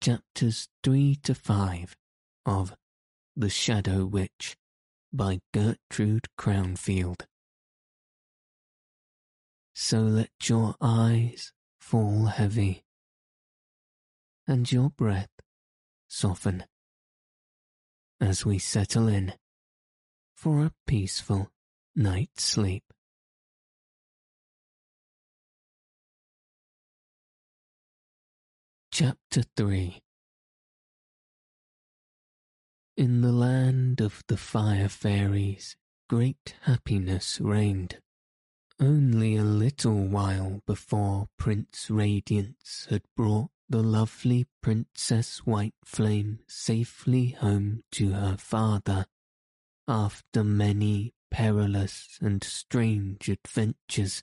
chapters 3 to 5 of The Shadow Witch by Gertrude Crownfield. So let your eyes fall heavy and your breath soften as we settle in for a peaceful night's sleep. Chapter 3 In the land of the fire fairies, great happiness reigned. Only a little while before Prince Radiance had brought the lovely Princess White Flame safely home to her father, after many perilous and strange adventures,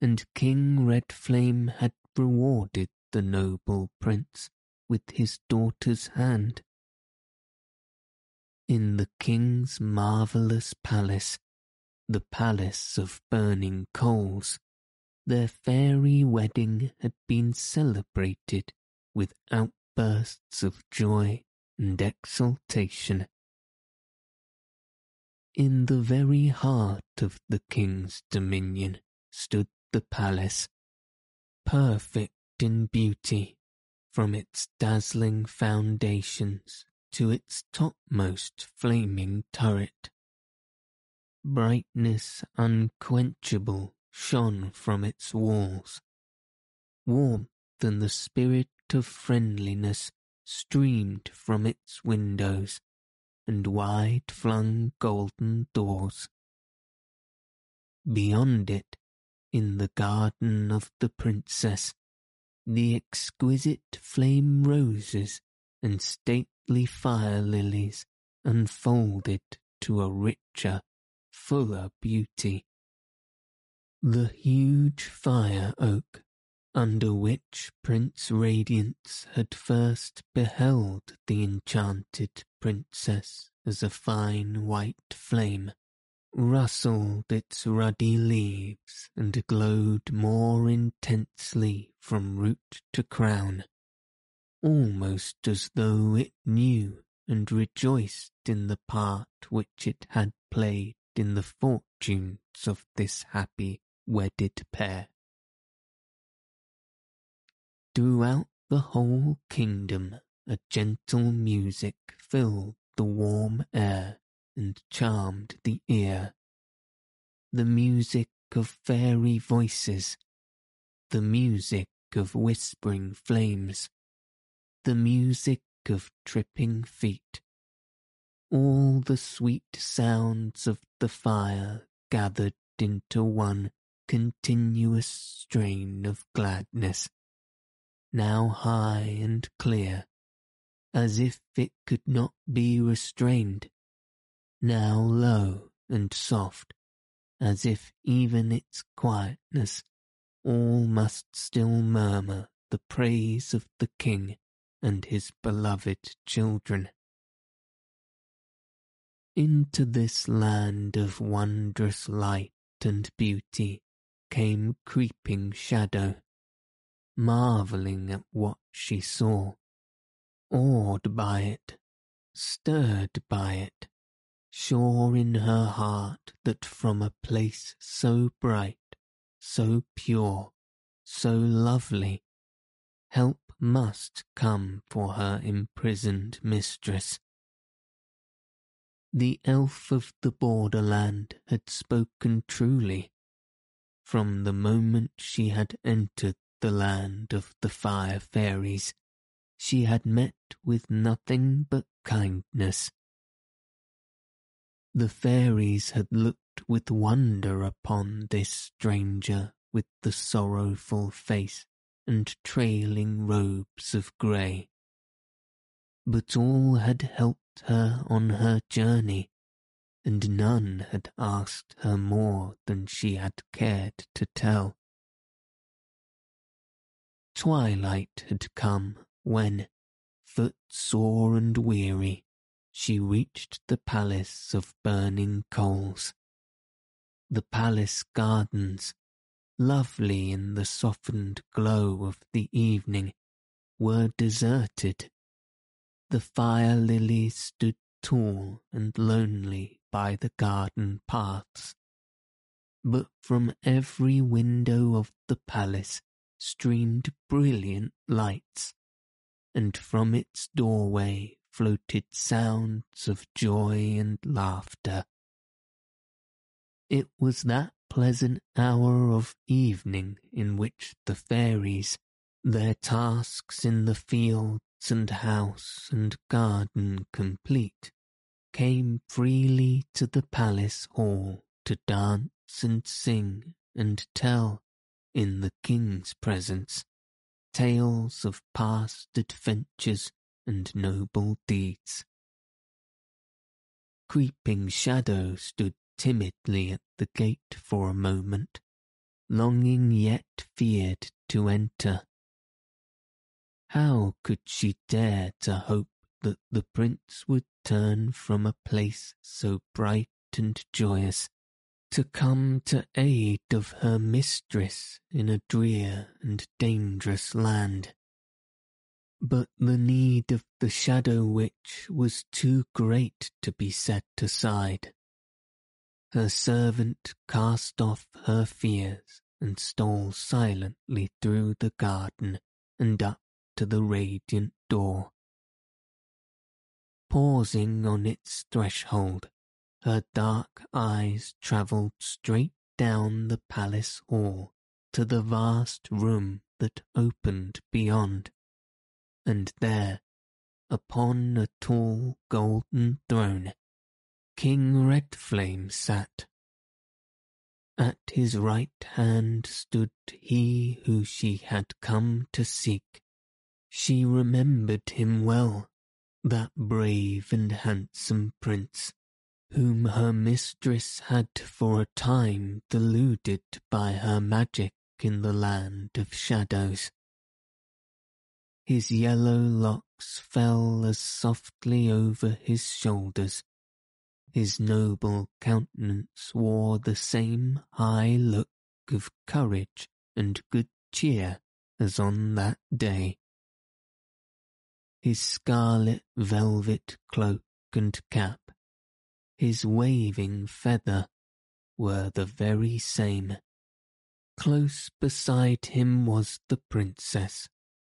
and King Red Flame had rewarded the noble prince with his daughter's hand. In the king's marvellous palace, the palace of burning coals, their fairy wedding had been celebrated with outbursts of joy and exultation. In the very heart of the king's dominion stood the palace, perfect in beauty, from its dazzling foundations to its topmost flaming turret. Brightness unquenchable shone from its walls. Warmth and the spirit of friendliness streamed from its windows and wide flung golden doors. Beyond it, in the garden of the princess, the exquisite flame roses and stately fire lilies unfolded to a richer, fuller beauty. The huge fire oak, under which Prince Radiance had first beheld the enchanted princess as a fine white flame, rustled its ruddy leaves and glowed more intensely from root to crown, almost as though it knew and rejoiced in the part which it had played in the fortunes of this happy wedded pair. Throughout the whole kingdom a gentle music filled the warm air and charmed the ear. The music of fairy voices, the music of whispering flames, the music of tripping feet. All the sweet sounds of the fire gathered into one continuous strain of gladness, now high and clear, as if it could not be restrained, now low and soft, as if even its quietness all must still murmur the praise of the king and his beloved children. Into this land of wondrous light and beauty came creeping shadow, marvelling at what she saw awed by it, stirred by it, sure in her heart that from a place so bright, so pure, so lovely, help must come for her imprisoned mistress. The elf of the borderland had spoken truly. From the moment she had entered the land of the fire fairies, she had met with nothing but kindness. The fairies had looked with wonder upon this stranger with the sorrowful face and trailing robes of grey. But all had helped her on her journey, and none had asked her more than she had cared to tell. Twilight had come when, footsore and weary, she reached the palace of burning coals. The palace gardens lovely in the softened glow of the evening, were deserted. The fire lilies stood tall and lonely by the garden paths. But from every window of the palace streamed brilliant lights, and from its doorway floated sounds of joy and laughter. It was that pleasant hour of evening in which the fairies, their tasks in the fields and house and garden complete, came freely to the palace hall to dance and sing and tell, in the king's presence, tales of past adventures and noble deeds. Creeping Shadow stood timidly at the gate for a moment, longing yet feared to enter. How could she dare to hope that the prince would turn from a place so bright and joyous to come to aid of her mistress in a drear and dangerous land? But the need of the Shadow Witch was too great to be set aside. Her servant cast off her fears and stole silently through the garden and up to the radiant door. Pausing on its threshold, her dark eyes travelled straight down the palace hall to the vast room that opened beyond, and there, upon a tall golden throne, King Redflame sat. At his right hand stood he who she had come to seek. She remembered him well, that brave and handsome prince, whom her mistress had for a time deluded by her magic in the land of shadows. His yellow locks fell as softly over his shoulders his noble countenance wore the same high look of courage and good cheer as on that day. His scarlet velvet cloak and cap, his waving feather, were the very same. Close beside him was the princess,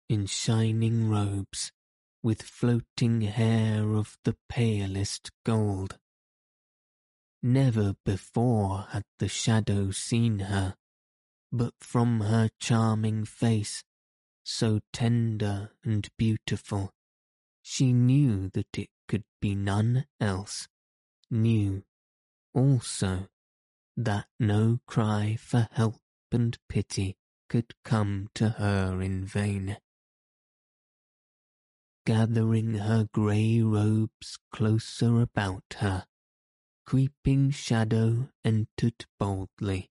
in shining robes, with floating hair of the palest gold. Never before had the shadow seen her, but from her charming face, so tender and beautiful, she knew that it could be none else, knew, also, that no cry for help and pity could come to her in vain. Gathering her grey robes closer about her, creeping shadow entered boldly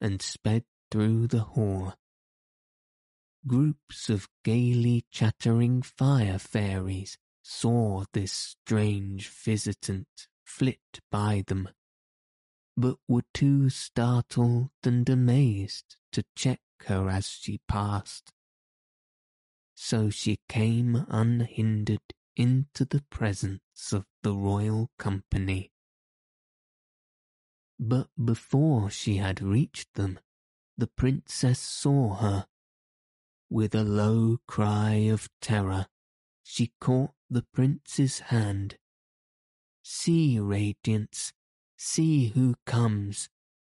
and sped through the hall. Groups of gaily chattering fire fairies saw this strange visitant flit by them, but were too startled and amazed to check her as she passed. So she came unhindered into the presence of the royal company. But before she had reached them, the princess saw her. with a low cry of terror, she caught the prince's hand. See, Radiance, see who comes,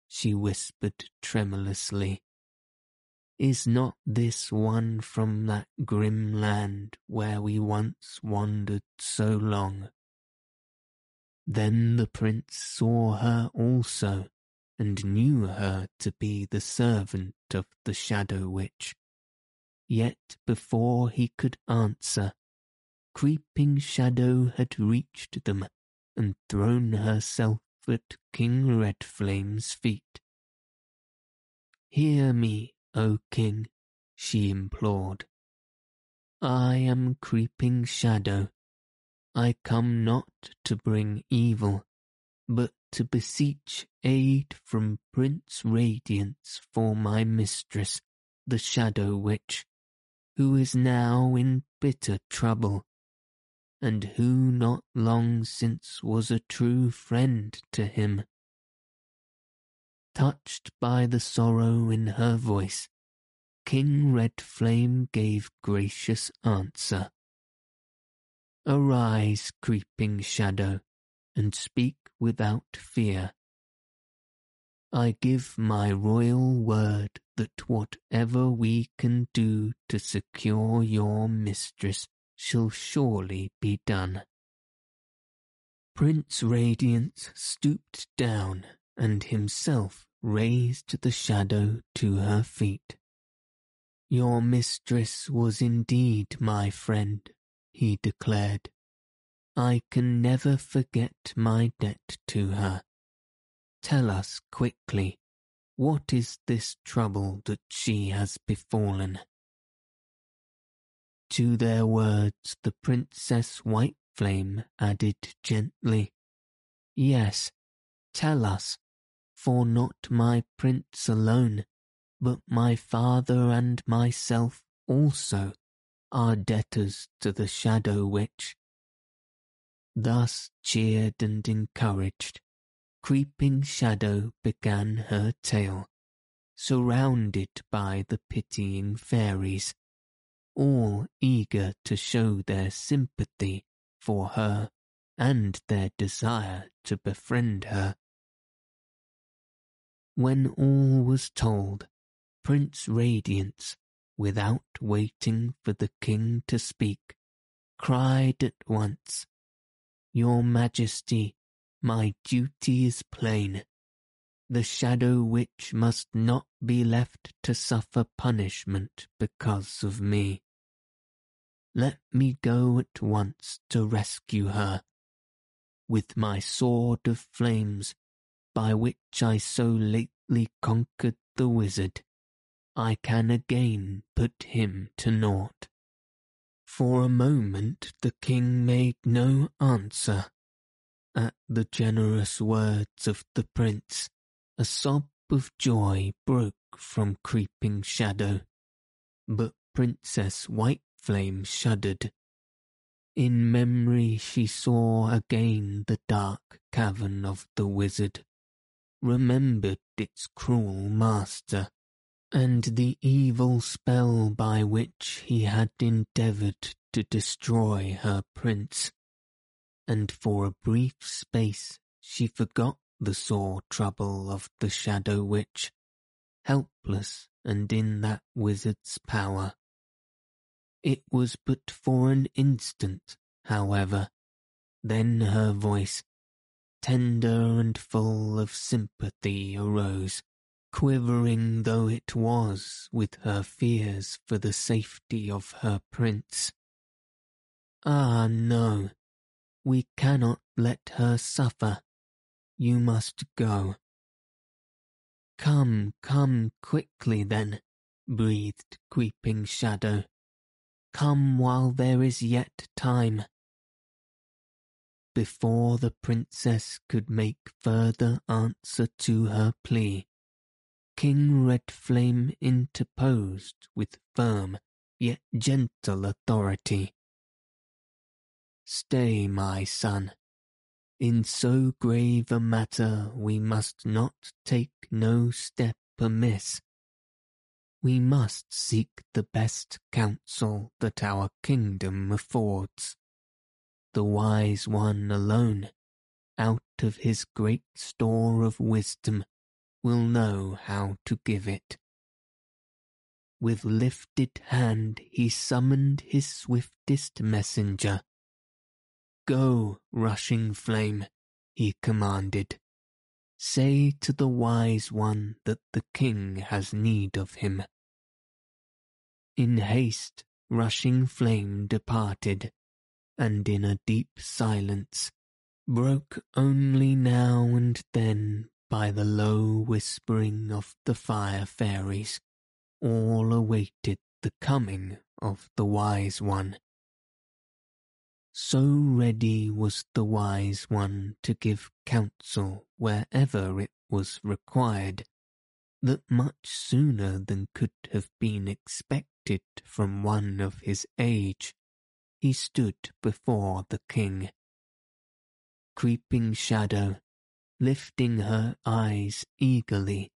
she whispered tremulously. Is not this one from that grim land where we once wandered so long? Then the prince saw her also, and knew her to be the servant of the Shadow Witch. Yet before he could answer, Creeping Shadow had reached them and thrown herself at King Red Flame's feet. Hear me, O king, she implored. I am Creeping Shadow. I come not to bring evil, but to beseech aid from Prince Radiance for my mistress, the Shadow Witch, who is now in bitter trouble, and who not long since was a true friend to him. Touched by the sorrow in her voice, King Red Flame gave gracious answer. Arise, creeping shadow, and speak without fear. I give my royal word that whatever we can do to secure your mistress shall surely be done. Prince Radiance stooped down and himself raised the shadow to her feet. Your mistress was indeed my friend, he declared. I can never forget my debt to her. Tell us quickly, what is this trouble that she has befallen? To their words the Princess White Flame added gently, Yes, tell us, for not my prince alone, but my father and myself also are debtors to the Shadow Witch. Thus cheered and encouraged, Creeping Shadow began her tale, surrounded by the pitying fairies, all eager to show their sympathy for her and their desire to befriend her. When all was told, Prince Radiance, without waiting for the king to speak, cried at once, Your Majesty, my duty is plain. The Shadow Witch must not be left to suffer punishment because of me. Let me go at once to rescue her. With my sword of flames, by which I so lately conquered the wizard, I can again put him to naught. For a moment the king made no answer. At the generous words of the prince, a sob of joy broke from creeping shadow. But Princess White Flame shuddered. In memory she saw again the dark cavern of the wizard, remembered its cruel master, and the evil spell by which he had endeavoured to destroy her prince, and for a brief space she forgot the sore trouble of the Shadow Witch, helpless and in that wizard's power. It was but for an instant, however. Then her voice, tender and full of sympathy, arose, quivering though it was with her fears for the safety of her prince. Ah, no, we cannot let her suffer. You must go. Come, come quickly then, breathed Creeping Shadow. Come while there is yet time. Before the princess could make further answer to her plea, King Red Flame interposed with firm yet gentle authority. Stay, my son. In so grave a matter we must not take no step amiss. we must seek the best counsel that our kingdom affords. The wise one alone, out of his great store of wisdom, will know how to give it. With lifted hand he summoned his swiftest messenger. Go, rushing flame, he commanded. Say to the wise one that the king has need of him. In haste, rushing flame departed, and in a deep silence, broke only now and then by the low whispering of the fire fairies, all awaited the coming of the wise one. So ready was the wise one to give counsel wherever it was required, that much sooner than could have been expected from one of his age, he stood before the king. Creeping Shadow, lifting her eyes eagerly,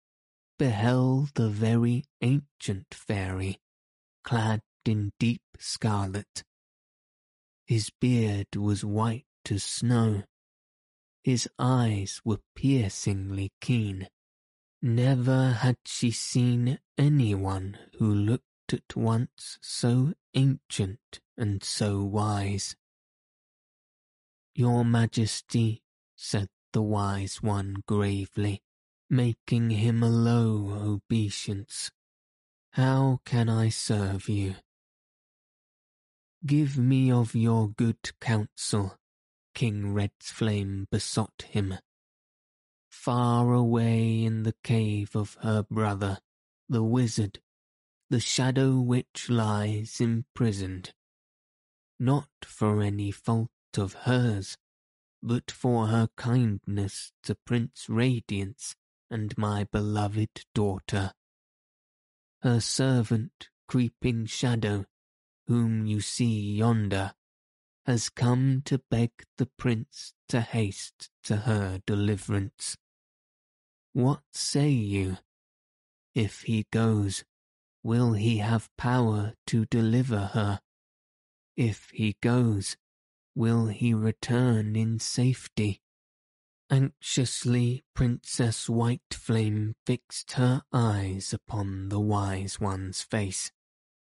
beheld the very ancient fairy, clad in deep scarlet. His beard was white as snow. His eyes were piercingly keen. Never had she seen anyone who looked at once so ancient and so wise. Your Majesty, said the wise one gravely, making him a low obeisance. How can I serve you? Give me of your good counsel, King Red's Flame besought him. Far away in the cave of her brother, the wizard, the shadow witch lies imprisoned. Not for any fault of hers, but for her kindness to Prince Radiance and my beloved daughter. Her servant, Creeping Shadow, whom you see yonder, has come to beg the prince to haste to her deliverance. What say you? If he goes, will he have power to deliver her? If he goes, will he return in safety? Anxiously Princess White Flame fixed her eyes upon the Wise One's face,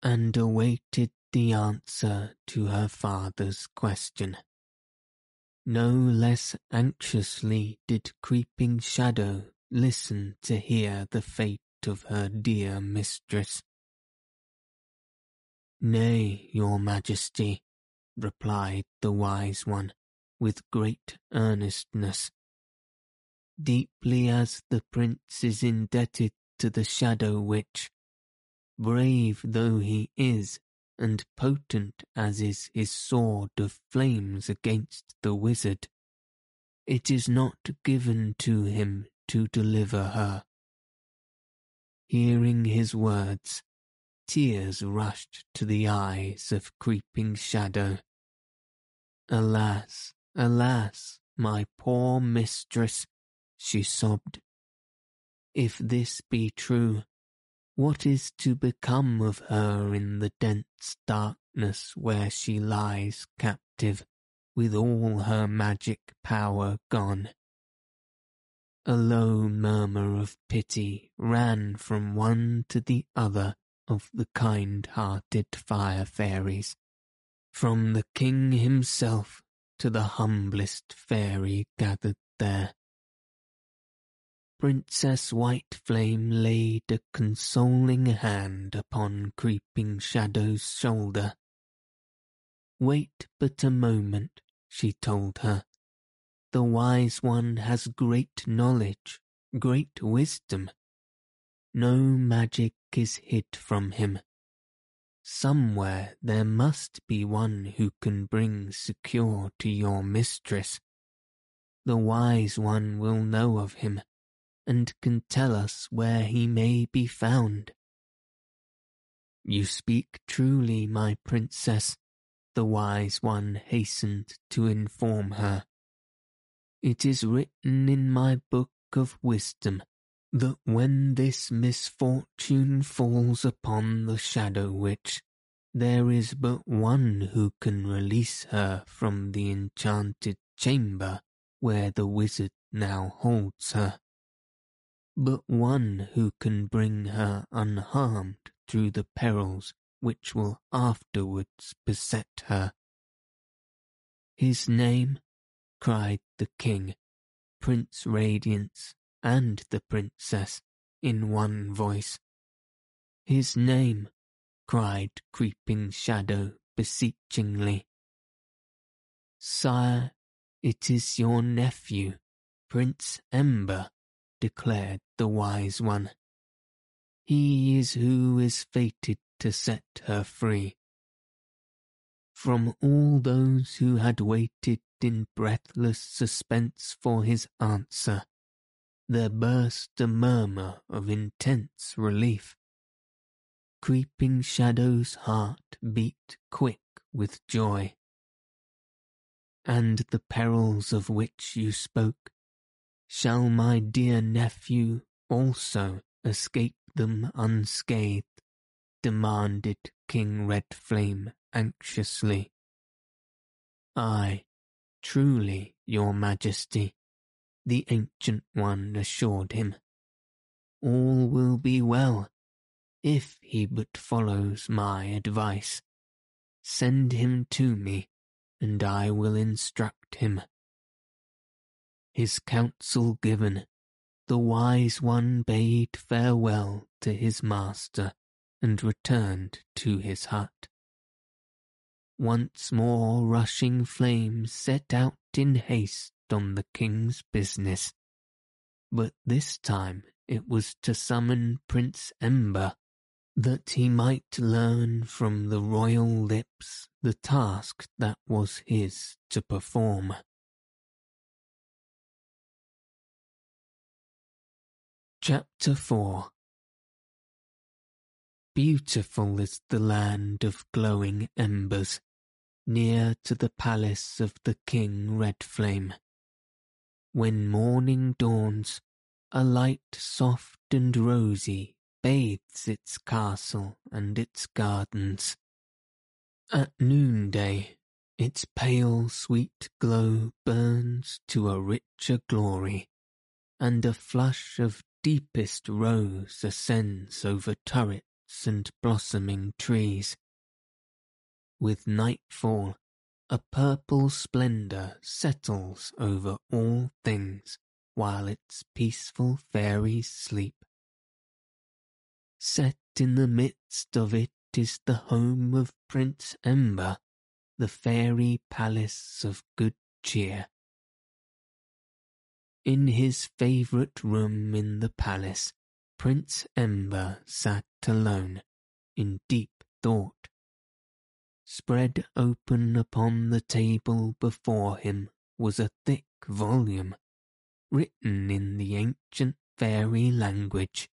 and awaited the answer to her father's question. No less anxiously did Creeping Shadow listen to hear the fate of her dear mistress. Nay, your majesty, replied the wise one with great earnestness. Deeply as the prince is indebted to the shadow witch, brave though he is and potent as is his sword of flames against the wizard, it is not given to him to deliver her. Hearing his words, tears rushed to the eyes of Creeping Shadow. Alas, alas, my poor mistress, she sobbed. If this be true, what is to become of her in the dense darkness where she lies captive, with all her magic power gone? A low murmur of pity ran from one to the other of the kind-hearted fire fairies, from the king himself to the humblest fairy gathered there. Princess White Flame laid a consoling hand upon Creeping Shadow's shoulder. Wait but a moment, she told her. The wise one has great knowledge, great wisdom. No magic is hid from him. Somewhere there must be one who can bring succor to your mistress. The wise one will know of him, and can tell us where he may be found. You speak truly, my princess, the wise one hastened to inform her. It is written in my book of wisdom that when this misfortune falls upon the Shadow Witch, there is but one who can release her from the enchanted chamber where the wizard now holds her, but one who can bring her unharmed through the perils which will afterwards beset her. His name, cried the king, Prince Radiance, and the princess in one voice. His name, cried Creeping Shadow beseechingly. Sire, it is your nephew, Prince Ember, declared the wise one. He is who is fated to set her free. From all those who had waited in breathless suspense for his answer, there burst a murmur of intense relief. Creeping Shadow's heart beat quick with joy. And the perils of which you spoke, shall my dear nephew also escape them unscathed? demanded King Red Flame anxiously. Ay, truly, your majesty, the Ancient One assured him. All will be well, if he but follows my advice. Send him to me, and I will instruct him. His counsel given, the wise one bade farewell to his master and returned to his hut. Once more rushing flames set out in haste on the king's business, but this time it was to summon Prince Ember that he might learn from the royal lips the task that was his to perform. Chapter 4 Beautiful is the land of glowing embers, near to the palace of the King Red Flame. When morning dawns, a light soft and rosy bathes its castle and its gardens. At noonday, its pale sweet glow burns to a richer glory, and a flush of deepest rose ascends over turrets and blossoming trees. With nightfall, a purple splendour settles over all things while its peaceful fairies sleep. Set in the midst of it is the home of Prince Ember, the fairy palace of good cheer. In his favourite room in the palace, Prince Ember sat alone, in deep thought. Spread open upon the table before him was a thick volume, written in the ancient fairy language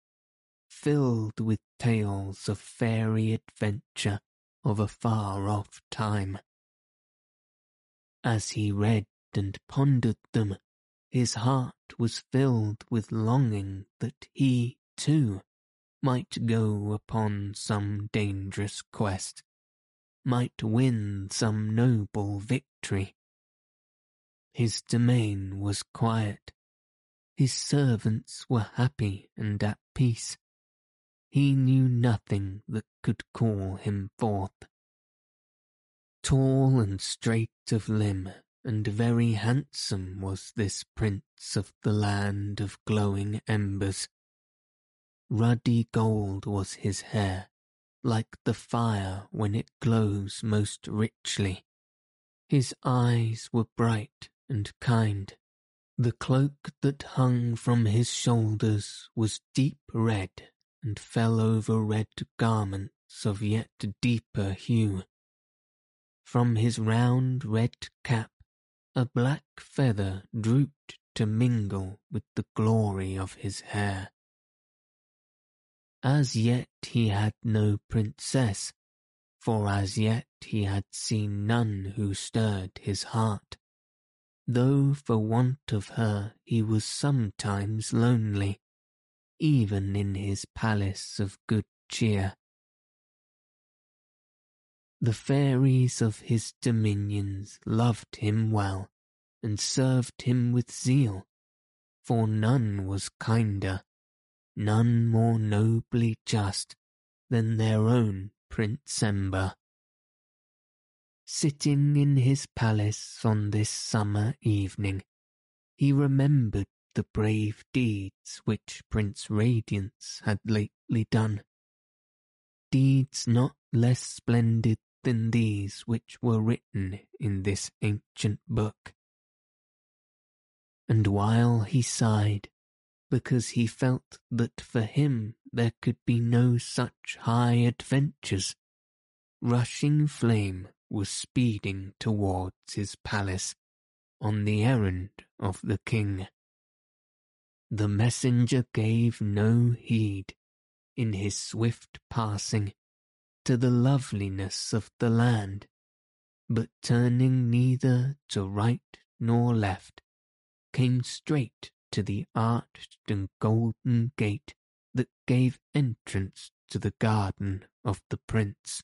filled with tales of fairy adventure of a far-off time. As he read and pondered them, his heart was filled with longing that he, too, might go upon some dangerous quest, might win some noble victory. His domain was quiet. His servants were happy and at peace he knew nothing that could call him forth. Tall and straight of limb and very handsome was this prince of the land of glowing embers. Ruddy gold was his hair, like the fire when it glows most richly. His eyes were bright and kind. The cloak that hung from his shoulders was deep red and fell over red garments of yet deeper hue. From his round red cap a black feather drooped to mingle with the glory of his hair. As yet he had no princess, for as yet he had seen none who stirred his heart, though for want of her he was sometimes lonely even in his palace of good cheer. The fairies of his dominions loved him well, and served him with zeal, for none was kinder, none more nobly just than their own Prince Ember. Sitting in his palace on this summer evening, he remembered the brave deeds which Prince Radiance had lately done. Deeds not less splendid than these which were written in this ancient book. And while he sighed, because he felt that for him there could be no such high adventures, Rushing Flame was speeding towards his palace on the errand of the king. The messenger gave no heed in his swift passing to the loveliness of the land, but turning neither to right nor left, came straight to the arched and golden gate that gave entrance to the garden of the prince.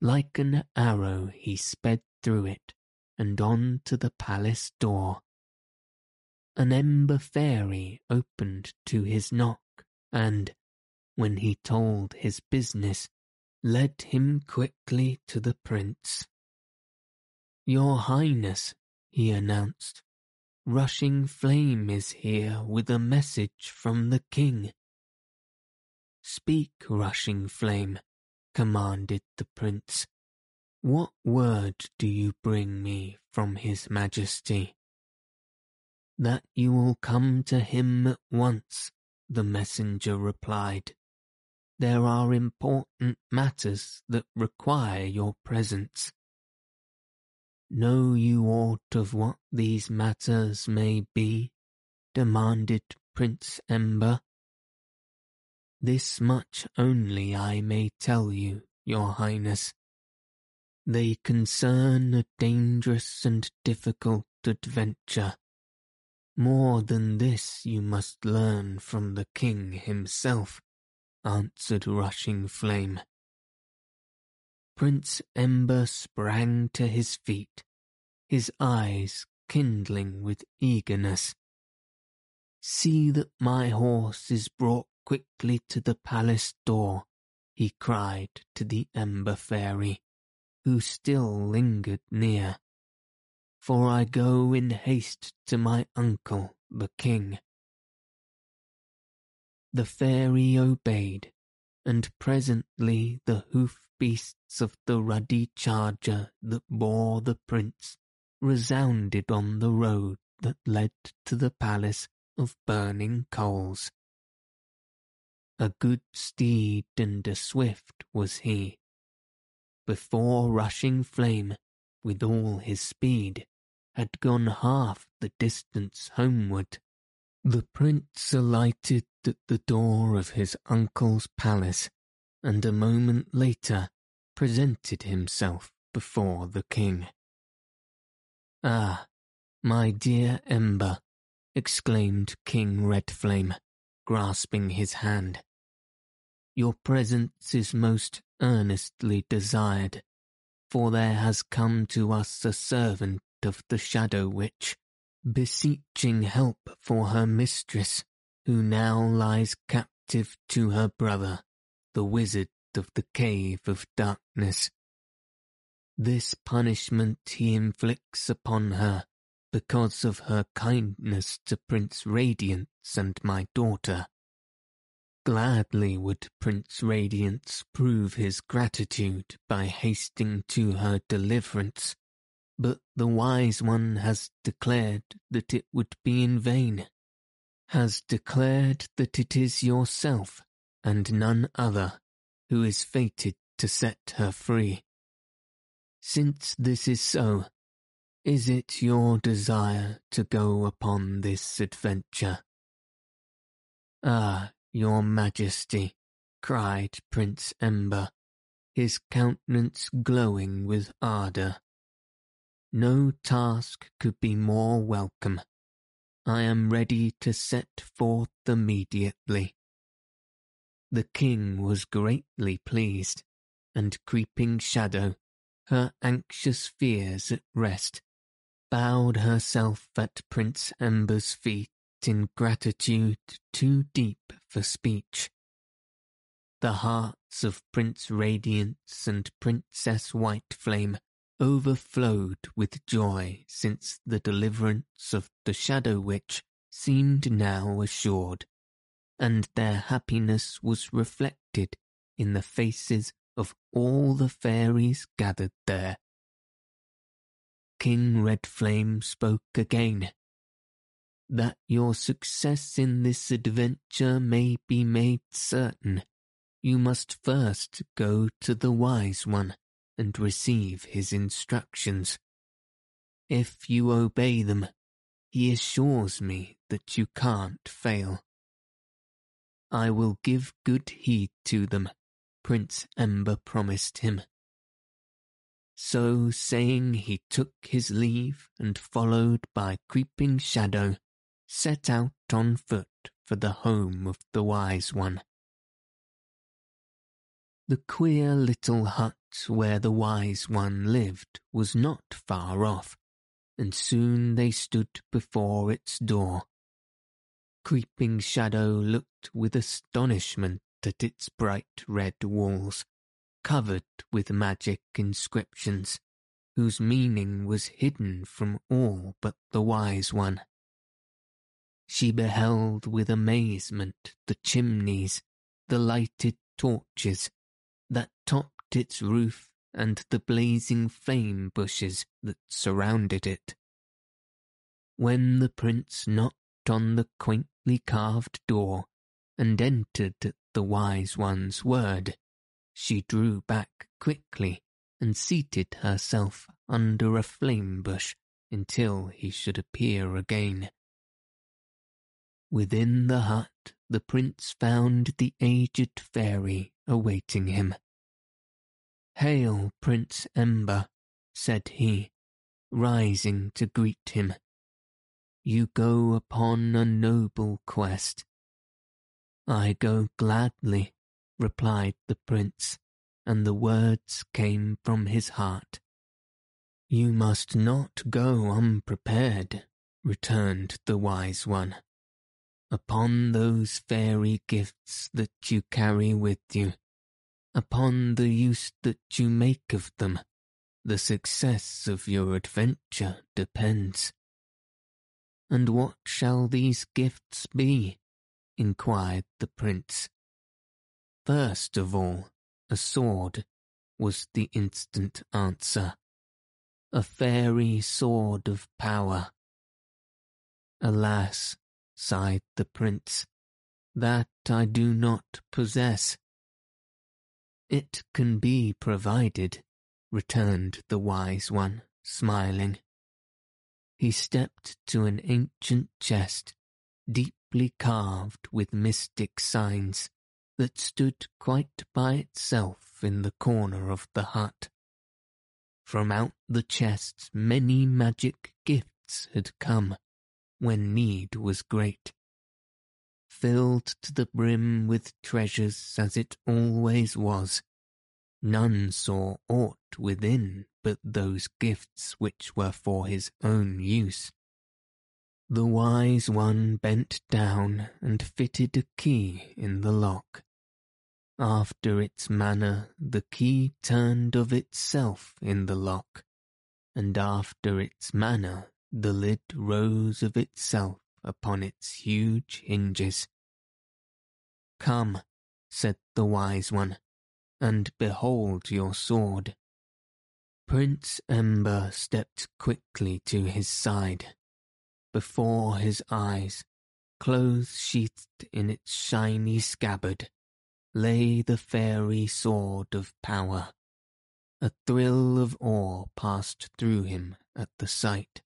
Like an arrow he sped through it and on to the palace door, an ember fairy opened to his knock, and, when he told his business, led him quickly to the prince. Your Highness, he announced, Rushing Flame is here with a message from the king. Speak, Rushing Flame, commanded the prince. What word do you bring me from his majesty? that you will come to him at once, the messenger replied. There are important matters that require your presence. Know you aught of what these matters may be? demanded Prince Ember. This much only I may tell you, your highness. They concern a dangerous and difficult adventure more than this you must learn from the king himself, answered Rushing Flame. Prince Ember sprang to his feet, his eyes kindling with eagerness. See that my horse is brought quickly to the palace door, he cried to the Ember Fairy, who still lingered near for I go in haste to my uncle, the king. The fairy obeyed, and presently the hoof beasts of the ruddy charger that bore the prince resounded on the road that led to the palace of burning coals. A good steed and a swift was he. Before rushing flame, with all his speed, had gone half the distance homeward. The prince alighted at the door of his uncle's palace, and a moment later presented himself before the king. Ah, my dear Ember, exclaimed King Redflame, grasping his hand. Your presence is most earnestly desired, for there has come to us a servant of the Shadow Witch, beseeching help for her mistress, who now lies captive to her brother, the wizard of the Cave of Darkness. This punishment he inflicts upon her because of her kindness to Prince Radiance and my daughter. Gladly would Prince Radiance prove his gratitude by hasting to her deliverance but the wise one has declared that it would be in vain, has declared that it is yourself and none other who is fated to set her free. Since this is so, is it your desire to go upon this adventure? Ah, your majesty, cried Prince Ember, his countenance glowing with ardour. No task could be more welcome. I am ready to set forth immediately. The king was greatly pleased, and creeping shadow, her anxious fears at rest, bowed herself at Prince Ember's feet in gratitude too deep for speech. The hearts of Prince Radiance and Princess White Flame overflowed with joy since the deliverance of the Shadow Witch seemed now assured, and their happiness was reflected in the faces of all the fairies gathered there. King Red Flame spoke again. That your success in this adventure may be made certain, you must first go to the Wise One and receive his instructions. If you obey them, he assures me that you can't fail. I will give good heed to them, Prince Ember promised him. So saying, he took his leave and, followed by Creeping Shadow, set out on foot for the home of the Wise One. The queer little hut where the Wise One lived was not far off, and soon they stood before its door. Creeping Shadow looked with astonishment at its bright red walls, covered with magic inscriptions, whose meaning was hidden from all but the Wise One. She beheld with amazement the chimneys, the lighted torches, that topped its roof and the blazing flame bushes that surrounded it. When the prince knocked on the quaintly carved door and entered at the wise one's word, she drew back quickly and seated herself under a flame bush until he should appear again. Within the hut the prince found the aged fairy awaiting him. Hail, Prince Ember, said he, rising to greet him. You go upon a noble quest. I go gladly, replied the prince, and the words came from his heart. You must not go unprepared, returned the wise one upon those fairy gifts that you carry with you, upon the use that you make of them, the success of your adventure depends. And what shall these gifts be? inquired the prince. First of all, a sword, was the instant answer. A fairy sword of power. Alas, sighed the prince, that I do not possess. It can be provided, returned the wise one, smiling. He stepped to an ancient chest, deeply carved with mystic signs, that stood quite by itself in the corner of the hut. From out the chest many magic gifts had come, when need was great. Filled to the brim with treasures as it always was, none saw aught within but those gifts which were for his own use. The wise one bent down and fitted a key in the lock. After its manner, the key turned of itself in the lock, and after its manner, the lid rose of itself upon its huge hinges. Come, said the wise one, and behold your sword. Prince Ember stepped quickly to his side. Before his eyes, close sheathed in its shiny scabbard, lay the fairy sword of power. A thrill of awe passed through him at the sight.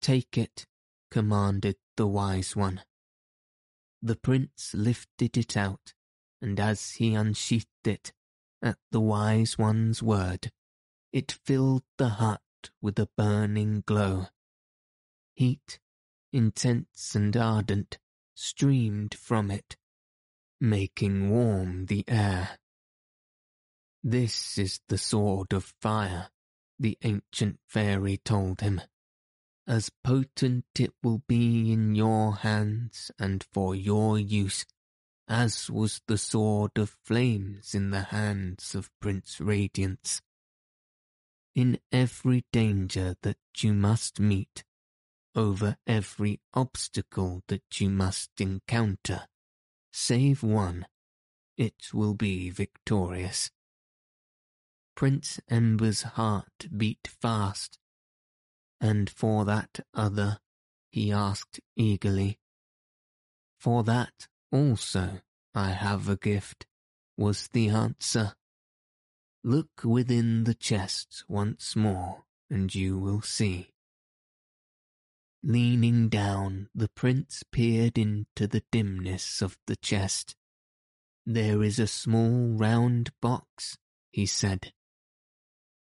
Take it, commanded the wise one. The prince lifted it out, and as he unsheathed it, at the wise one's word, it filled the hut with a burning glow. Heat, intense and ardent, streamed from it, making warm the air. This is the sword of fire, the ancient fairy told him. As potent it will be in your hands and for your use, as was the sword of flames in the hands of Prince Radiance. In every danger that you must meet, over every obstacle that you must encounter, save one, it will be victorious. Prince Ember's heart beat fast, and for that other, he asked eagerly. For that also I have a gift, was the answer. Look within the chest once more, and you will see. Leaning down, the prince peered into the dimness of the chest. There is a small round box, he said.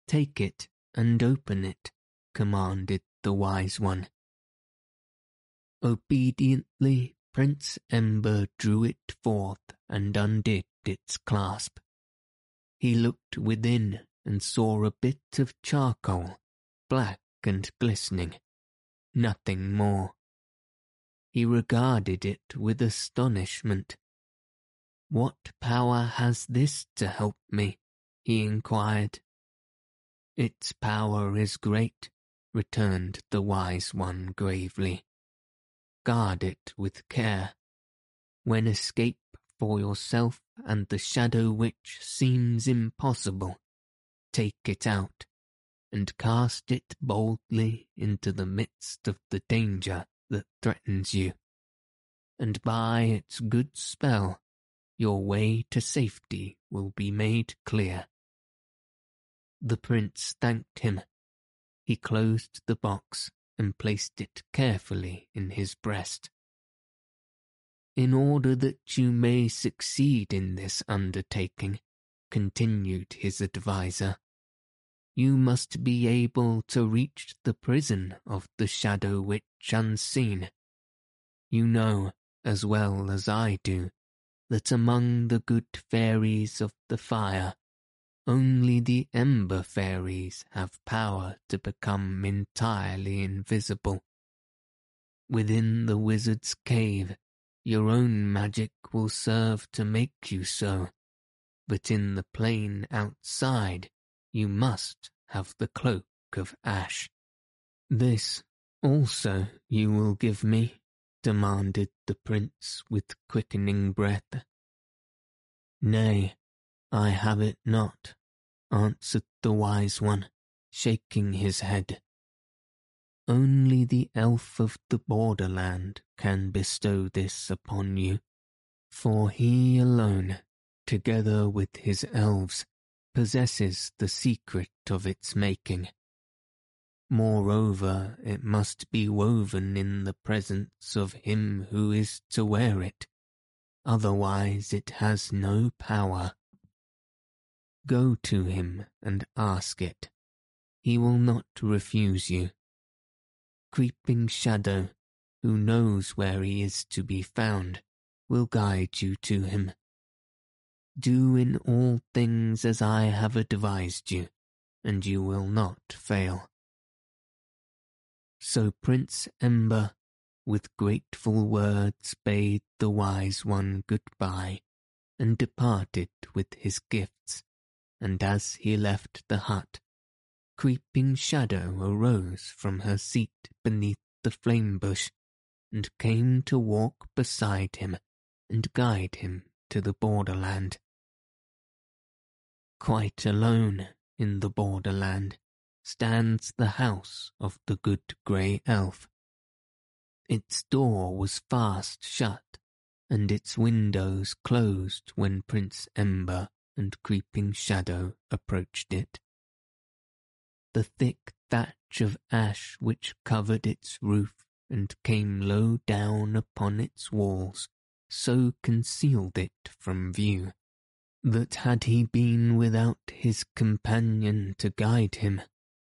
Take it and open it, commanded the wise one. Obediently, Prince Ember drew it forth and undid its clasp. He looked within and saw a bit of charcoal, black and glistening nothing more. He regarded it with astonishment. What power has this to help me? he inquired. Its power is great, returned the wise one gravely. Guard it with care. When escape for yourself and the shadow witch seems impossible, take it out and cast it boldly into the midst of the danger that threatens you. And by its good spell, your way to safety will be made clear. The prince thanked him. He closed the box and placed it carefully in his breast. In order that you may succeed in this undertaking, continued his adviser, you must be able to reach the prison of the Shadow Witch unseen. You know, as well as I do, that among the good fairies of the fire, only the Ember fairies have power to become entirely invisible. Within the wizard's cave, your own magic will serve to make you so, but in the plain outside, you must have the cloak of ash. This also you will give me, demanded the prince with quickening breath. Nay, I have it not, answered the wise one, shaking his head. Only the elf of the borderland can bestow this upon you, for he alone, together with his elves, possesses the secret of its making. Moreover, it must be woven in the presence of him who is to wear it, otherwise it has no power. Go to him and ask it. He will not refuse you. Creeping Shadow, who knows where he is to be found, will guide you to him do in all things as I have advised you, and you will not fail. So Prince Ember, with grateful words, bade the wise one good-bye, and departed with his gifts, and as he left the hut, Creeping Shadow arose from her seat beneath the flame bush, and came to walk beside him and guide him to the borderland quite alone in the borderland, stands the house of the good grey elf. Its door was fast shut, and its windows closed when Prince Ember and Creeping Shadow approached it. The thick thatch of ash which covered its roof and came low down upon its walls so concealed it from view that had he been without his companion to guide him,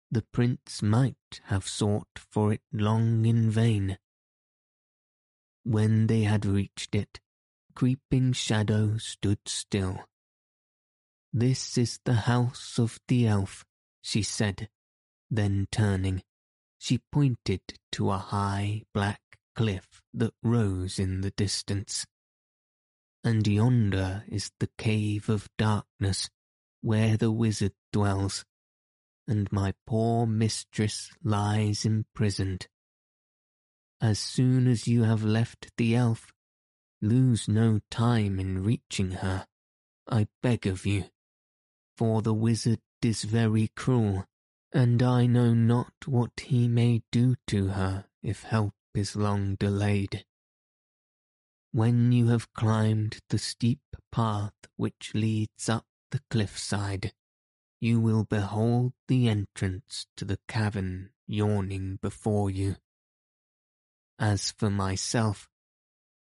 the prince might have sought for it long in vain. When they had reached it, Creeping Shadow stood still. This is the house of the elf, she said. Then turning, she pointed to a high black cliff that rose in the distance. And yonder is the cave of darkness where the wizard dwells, and my poor mistress lies imprisoned. As soon as you have left the elf, lose no time in reaching her, I beg of you, for the wizard is very cruel, and I know not what he may do to her if help is long delayed. When you have climbed the steep path which leads up the cliffside, you will behold the entrance to the cavern yawning before you. As for myself,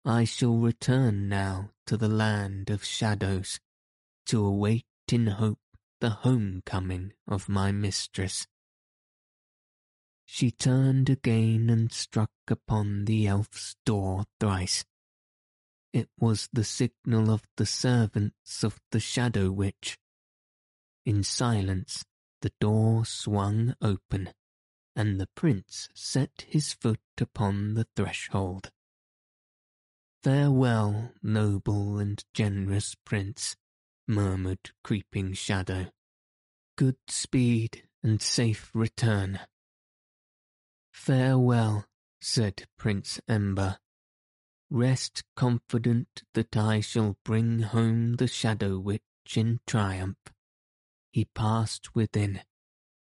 I shall return now to the land of shadows, to await in hope the homecoming of my mistress. She turned again and struck upon the elf's door thrice. It was the signal of the servants of the Shadow Witch. In silence the door swung open, and the prince set his foot upon the threshold. Farewell, noble and generous prince, murmured Creeping Shadow. Good speed and safe return. Farewell, said Prince Ember. Rest confident that I shall bring home the Shadow Witch in triumph. He passed within,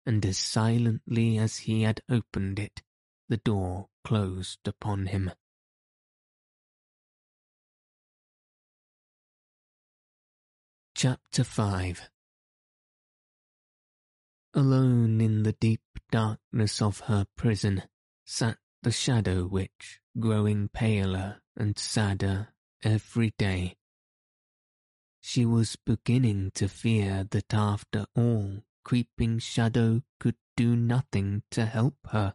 and as silently as he had opened it, the door closed upon him. Chapter 5 Alone in the deep darkness of her prison sat the Shadow Witch, growing paler and sadder every day. She was beginning to fear that after all Creeping Shadow could do nothing to help her,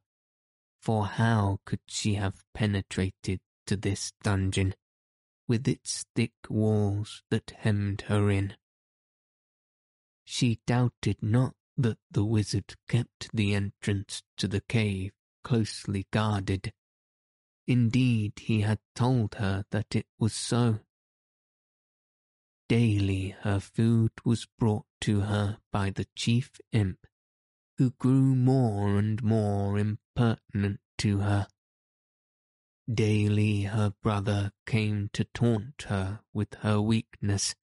for how could she have penetrated to this dungeon? With its thick walls that hemmed her in. She doubted not that the wizard kept the entrance to the cave closely guarded. Indeed, he had told her that it was so. Daily her food was brought to her by the chief imp, who grew more and more impertinent to her. Daily her brother came to taunt her with her weakness,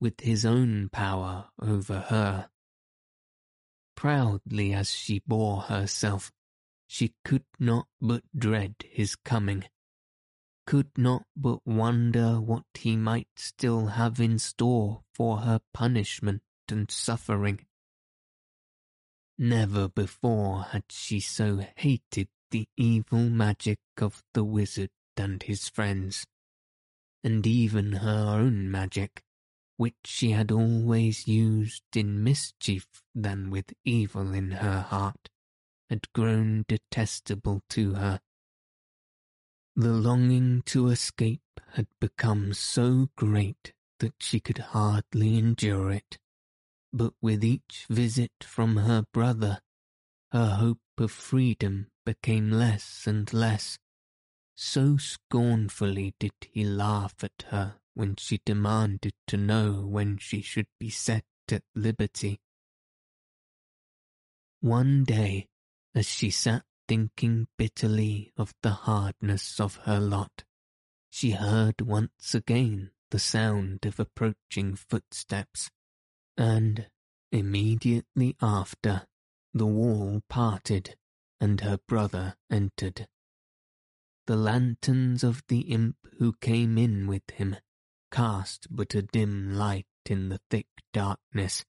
with his own power over her. Proudly as she bore herself, she could not but dread his coming, could not but wonder what he might still have in store for her punishment and suffering. Never before had she so hated the evil magic of the wizard and his friends, and even her own magic, which she had always used in mischief than with evil in her heart, had grown detestable to her. The longing to escape had become so great that she could hardly endure it, but with each visit from her brother, her hope of freedom became less and less. So scornfully did he laugh at her when she demanded to know when she should be set at liberty. One day, as she sat thinking bitterly of the hardness of her lot, she heard once again the sound of approaching footsteps, and immediately after the wall parted and her brother entered. The lanterns of the imp who came in with him cast but a dim light in the thick darkness.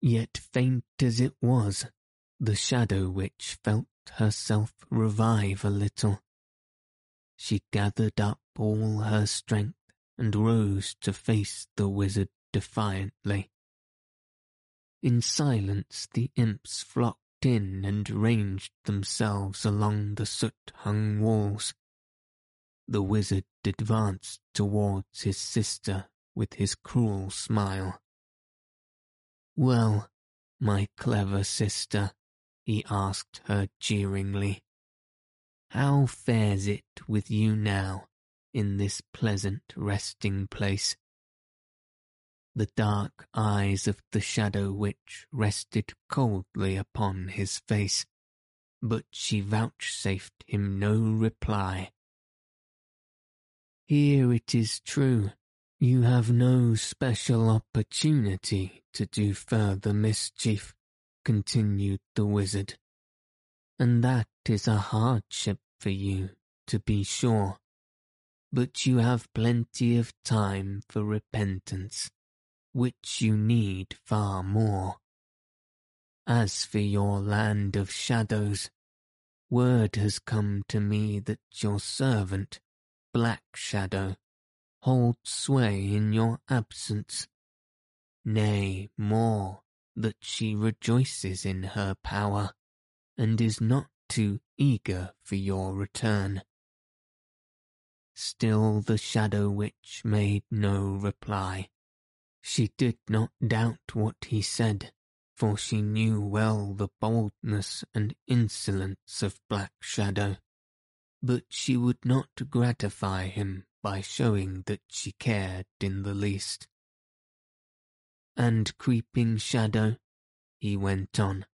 Yet faint as it was, the shadow witch felt herself revive a little. She gathered up all her strength and rose to face the wizard defiantly. In silence the imps flocked in and ranged themselves along the soot-hung walls. the wizard advanced towards his sister with his cruel smile. Well, my clever sister, he asked her jeeringly, how fares it with you now in this pleasant resting place? The dark eyes of the Shadow Witch rested coldly upon his face, but she vouchsafed him no reply. Here it is true, you have no special opportunity to do further mischief, continued the wizard, and that is a hardship for you, to be sure. But you have plenty of time for repentance, which you need far more. As for your land of shadows, word has come to me that your servant, Black Shadow, holds sway in your absence. Nay, more, that she rejoices in her power, and is not too eager for your return. Still the Shadow Witch made no reply. She did not doubt what he said, for she knew well the boldness and insolence of Black Shadow, but she would not gratify him by showing that she cared in the least. And Creeping Shadow, he went on,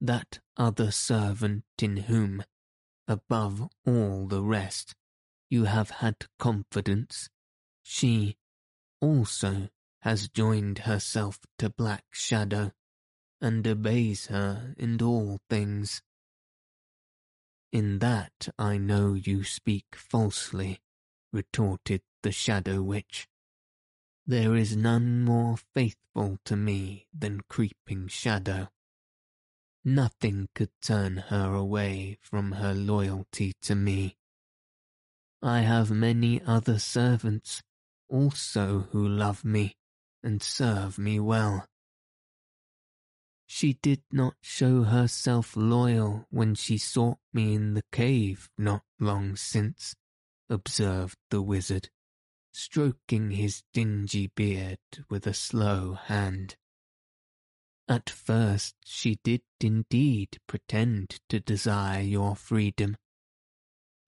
that other servant in whom, above all the rest, you have had confidence, she, also, has joined herself to Black Shadow, and obeys her in all things. In that I know you speak falsely, retorted the Shadow Witch. There is none more faithful to me than Creeping Shadow. Nothing could turn her away from her loyalty to me. I have many other servants also who love me and serve me well. She did not show herself loyal when she sought me in the cave not long since, observed the wizard, stroking his dingy beard with a slow hand. At first she did indeed pretend to desire your freedom.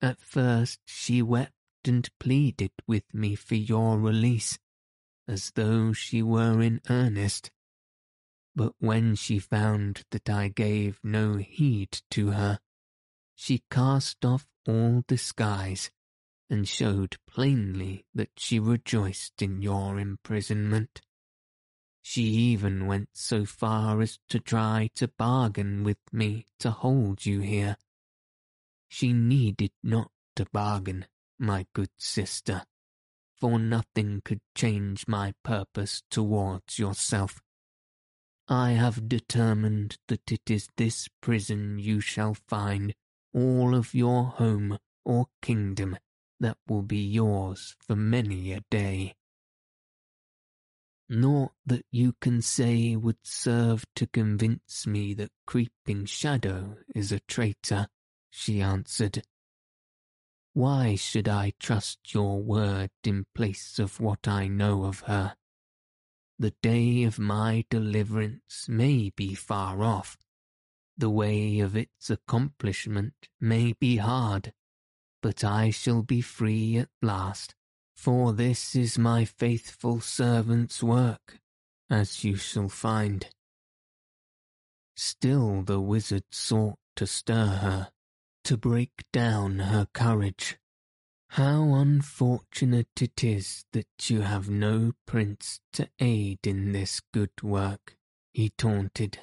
At first she wept and pleaded with me for your release, as though she were in earnest but when she found that I gave no heed to her, she cast off all disguise and showed plainly that she rejoiced in your imprisonment. She even went so far as to try to bargain with me to hold you here. She needed not to bargain, my good sister, for nothing could change my purpose towards yourself I have determined that it is this prison you shall find all of your home or kingdom that will be yours for many a day. Naught that you can say would serve to convince me that Creeping Shadow is a traitor, she answered. Why should I trust your word in place of what I know of her? The day of my deliverance may be far off. The way of its accomplishment may be hard, but I shall be free at last, for this is my faithful servant's work, as you shall find. Still the wizard sought to stir her, to break down her courage. How unfortunate it is that you have no prince to aid in this good work, he taunted.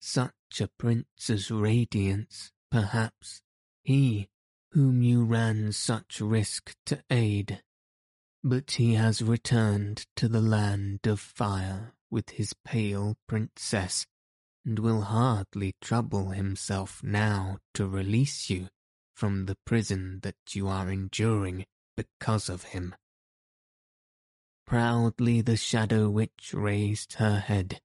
Such a prince as Radiance, perhaps, he whom you ran such risk to aid. But he has returned to the land of fire with his pale princess, and will hardly trouble himself now to release you from the prison that you are enduring because of him. Proudly the Shadow Witch raised her head,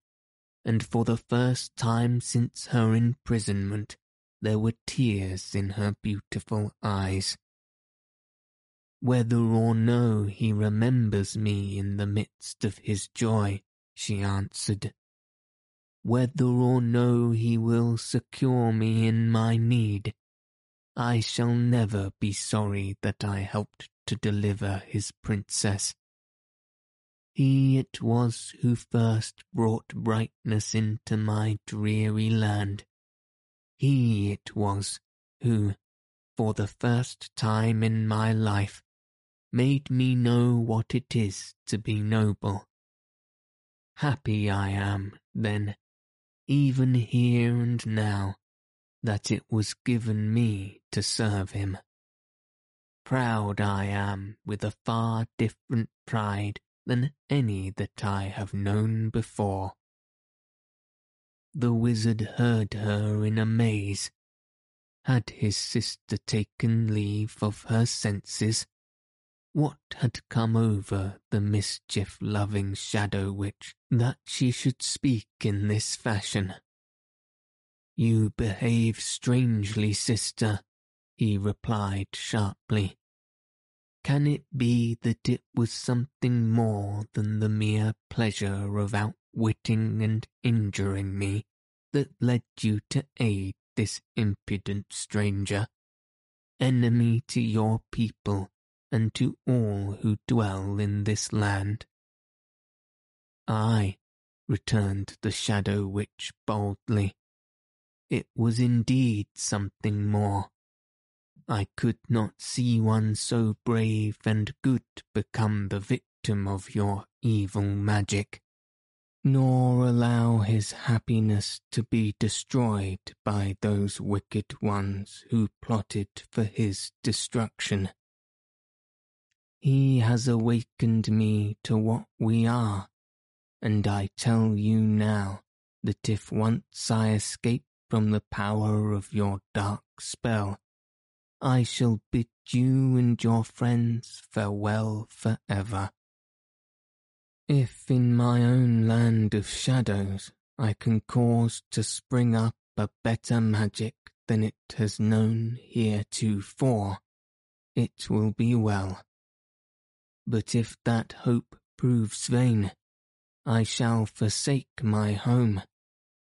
and for the first time since her imprisonment there were tears in her beautiful eyes. Whether or no he remembers me in the midst of his joy, she answered. Whether or no he will secure me in my need, I shall never be sorry that I helped to deliver his princess. He it was who first brought brightness into my dreary land. He it was who, for the first time in my life, made me know what it is to be noble. Happy I am, then, even here and now, that it was given me to serve him. Proud I am with a far different pride than any that I have known before. The wizard heard her in amaze. Had his sister taken leave of her senses? What had come over the mischief-loving shadow witch that she should speak in this fashion? You behave strangely, sister, he replied sharply. Can it be that it was something more than the mere pleasure of outwitting and injuring me that led you to aid this impudent stranger, enemy to your people and to all who dwell in this land? Ay, returned the Shadow Witch boldly. It was indeed something more. I could not see one so brave and good become the victim of your evil magic, nor allow his happiness to be destroyed by those wicked ones who plotted for his destruction. He has awakened me to what we are, and I tell you now that if once I escape from the power of your dark spell, I shall bid you and your friends farewell for ever. If in my own land of shadows I can cause to spring up a better magic than it has known heretofore, it will be well. But if that hope proves vain, I shall forsake my home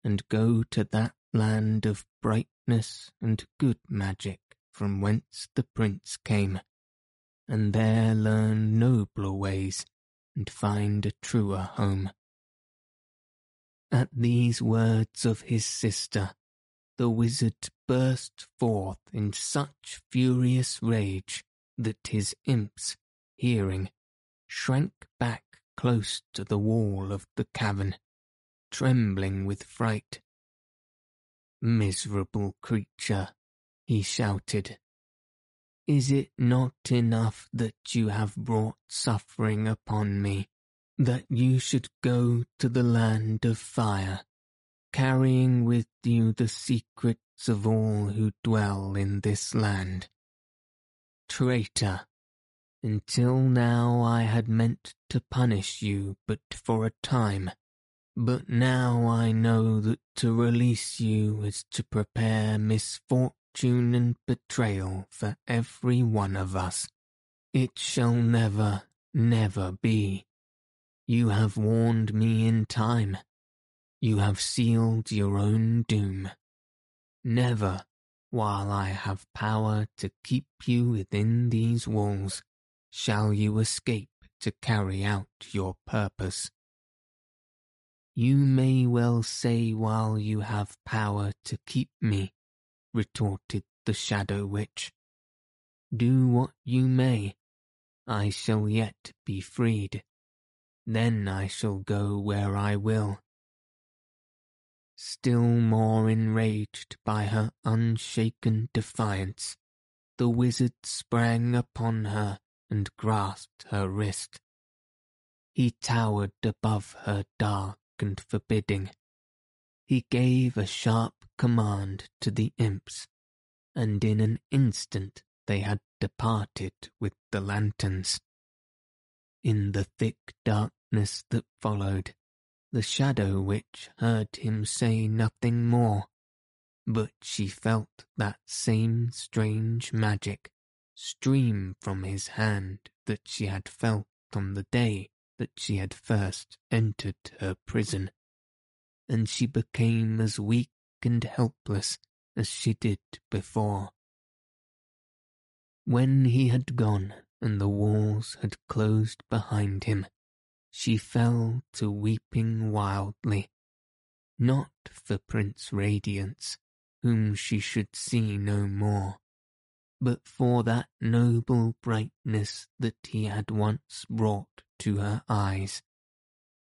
and go to that land of brightness and good magic from whence the prince came, and there learn nobler ways and find a truer home. At these words of his sister, the wizard burst forth in such furious rage that his imps, hearing, shrank back close to the wall of the cavern, trembling with fright. Miserable creature, he shouted. Is it not enough that you have brought suffering upon me, that you should go to the land of fire, carrying with you the secrets of all who dwell in this land? Traitor! Until now I had meant to punish you but for a time, but now I know that to release you is to prepare misfortune and betrayal for every one of us. It shall never, never be. You have warned me in time. You have sealed your own doom. Never, while I have power to keep you within these walls, shall you escape to carry out your purpose. You may well say while you have power to keep me, retorted the Shadow Witch. Do what you may, I shall yet be freed. Then I shall go where I will. Still more enraged by her unshaken defiance, the wizard sprang upon her and grasped her wrist. He towered above her dark and forbidding. He gave a sharp command to the imps, and in an instant they had departed with the lanterns. In the thick darkness that followed, the Shadow Witch heard him say nothing more, but she felt that same strange magic stream from his hand that she had felt on the day that she had first entered her prison, and she became as weak and helpless as she did before. When he had gone and the walls had closed behind him, she fell to weeping wildly, not for Prince Radiance, whom she should see no more, but for that noble brightness that he had once brought to her eyes,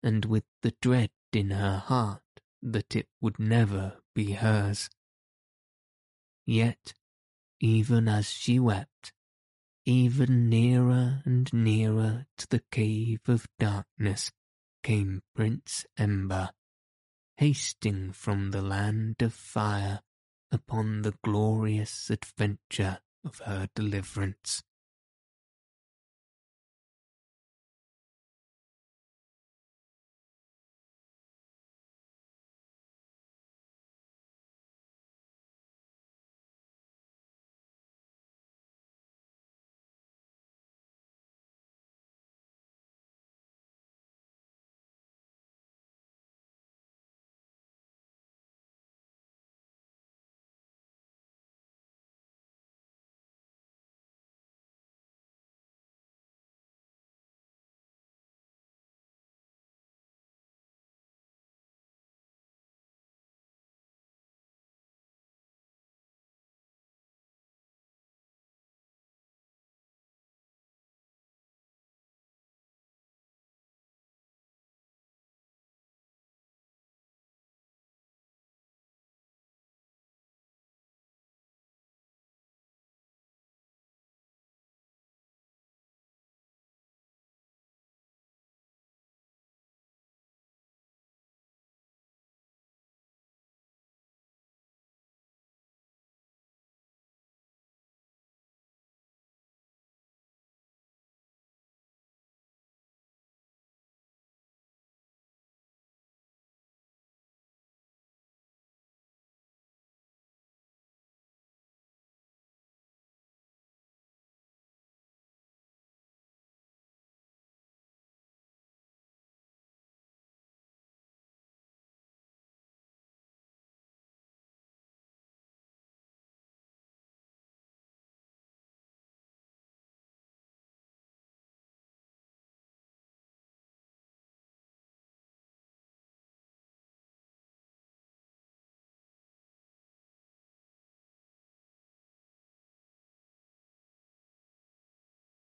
and with the dread in her heart that it would never be hers. Yet, even as she wept, even nearer and nearer to the cave of darkness came Prince Ember, hasting from the land of fire upon the glorious adventure of her deliverance.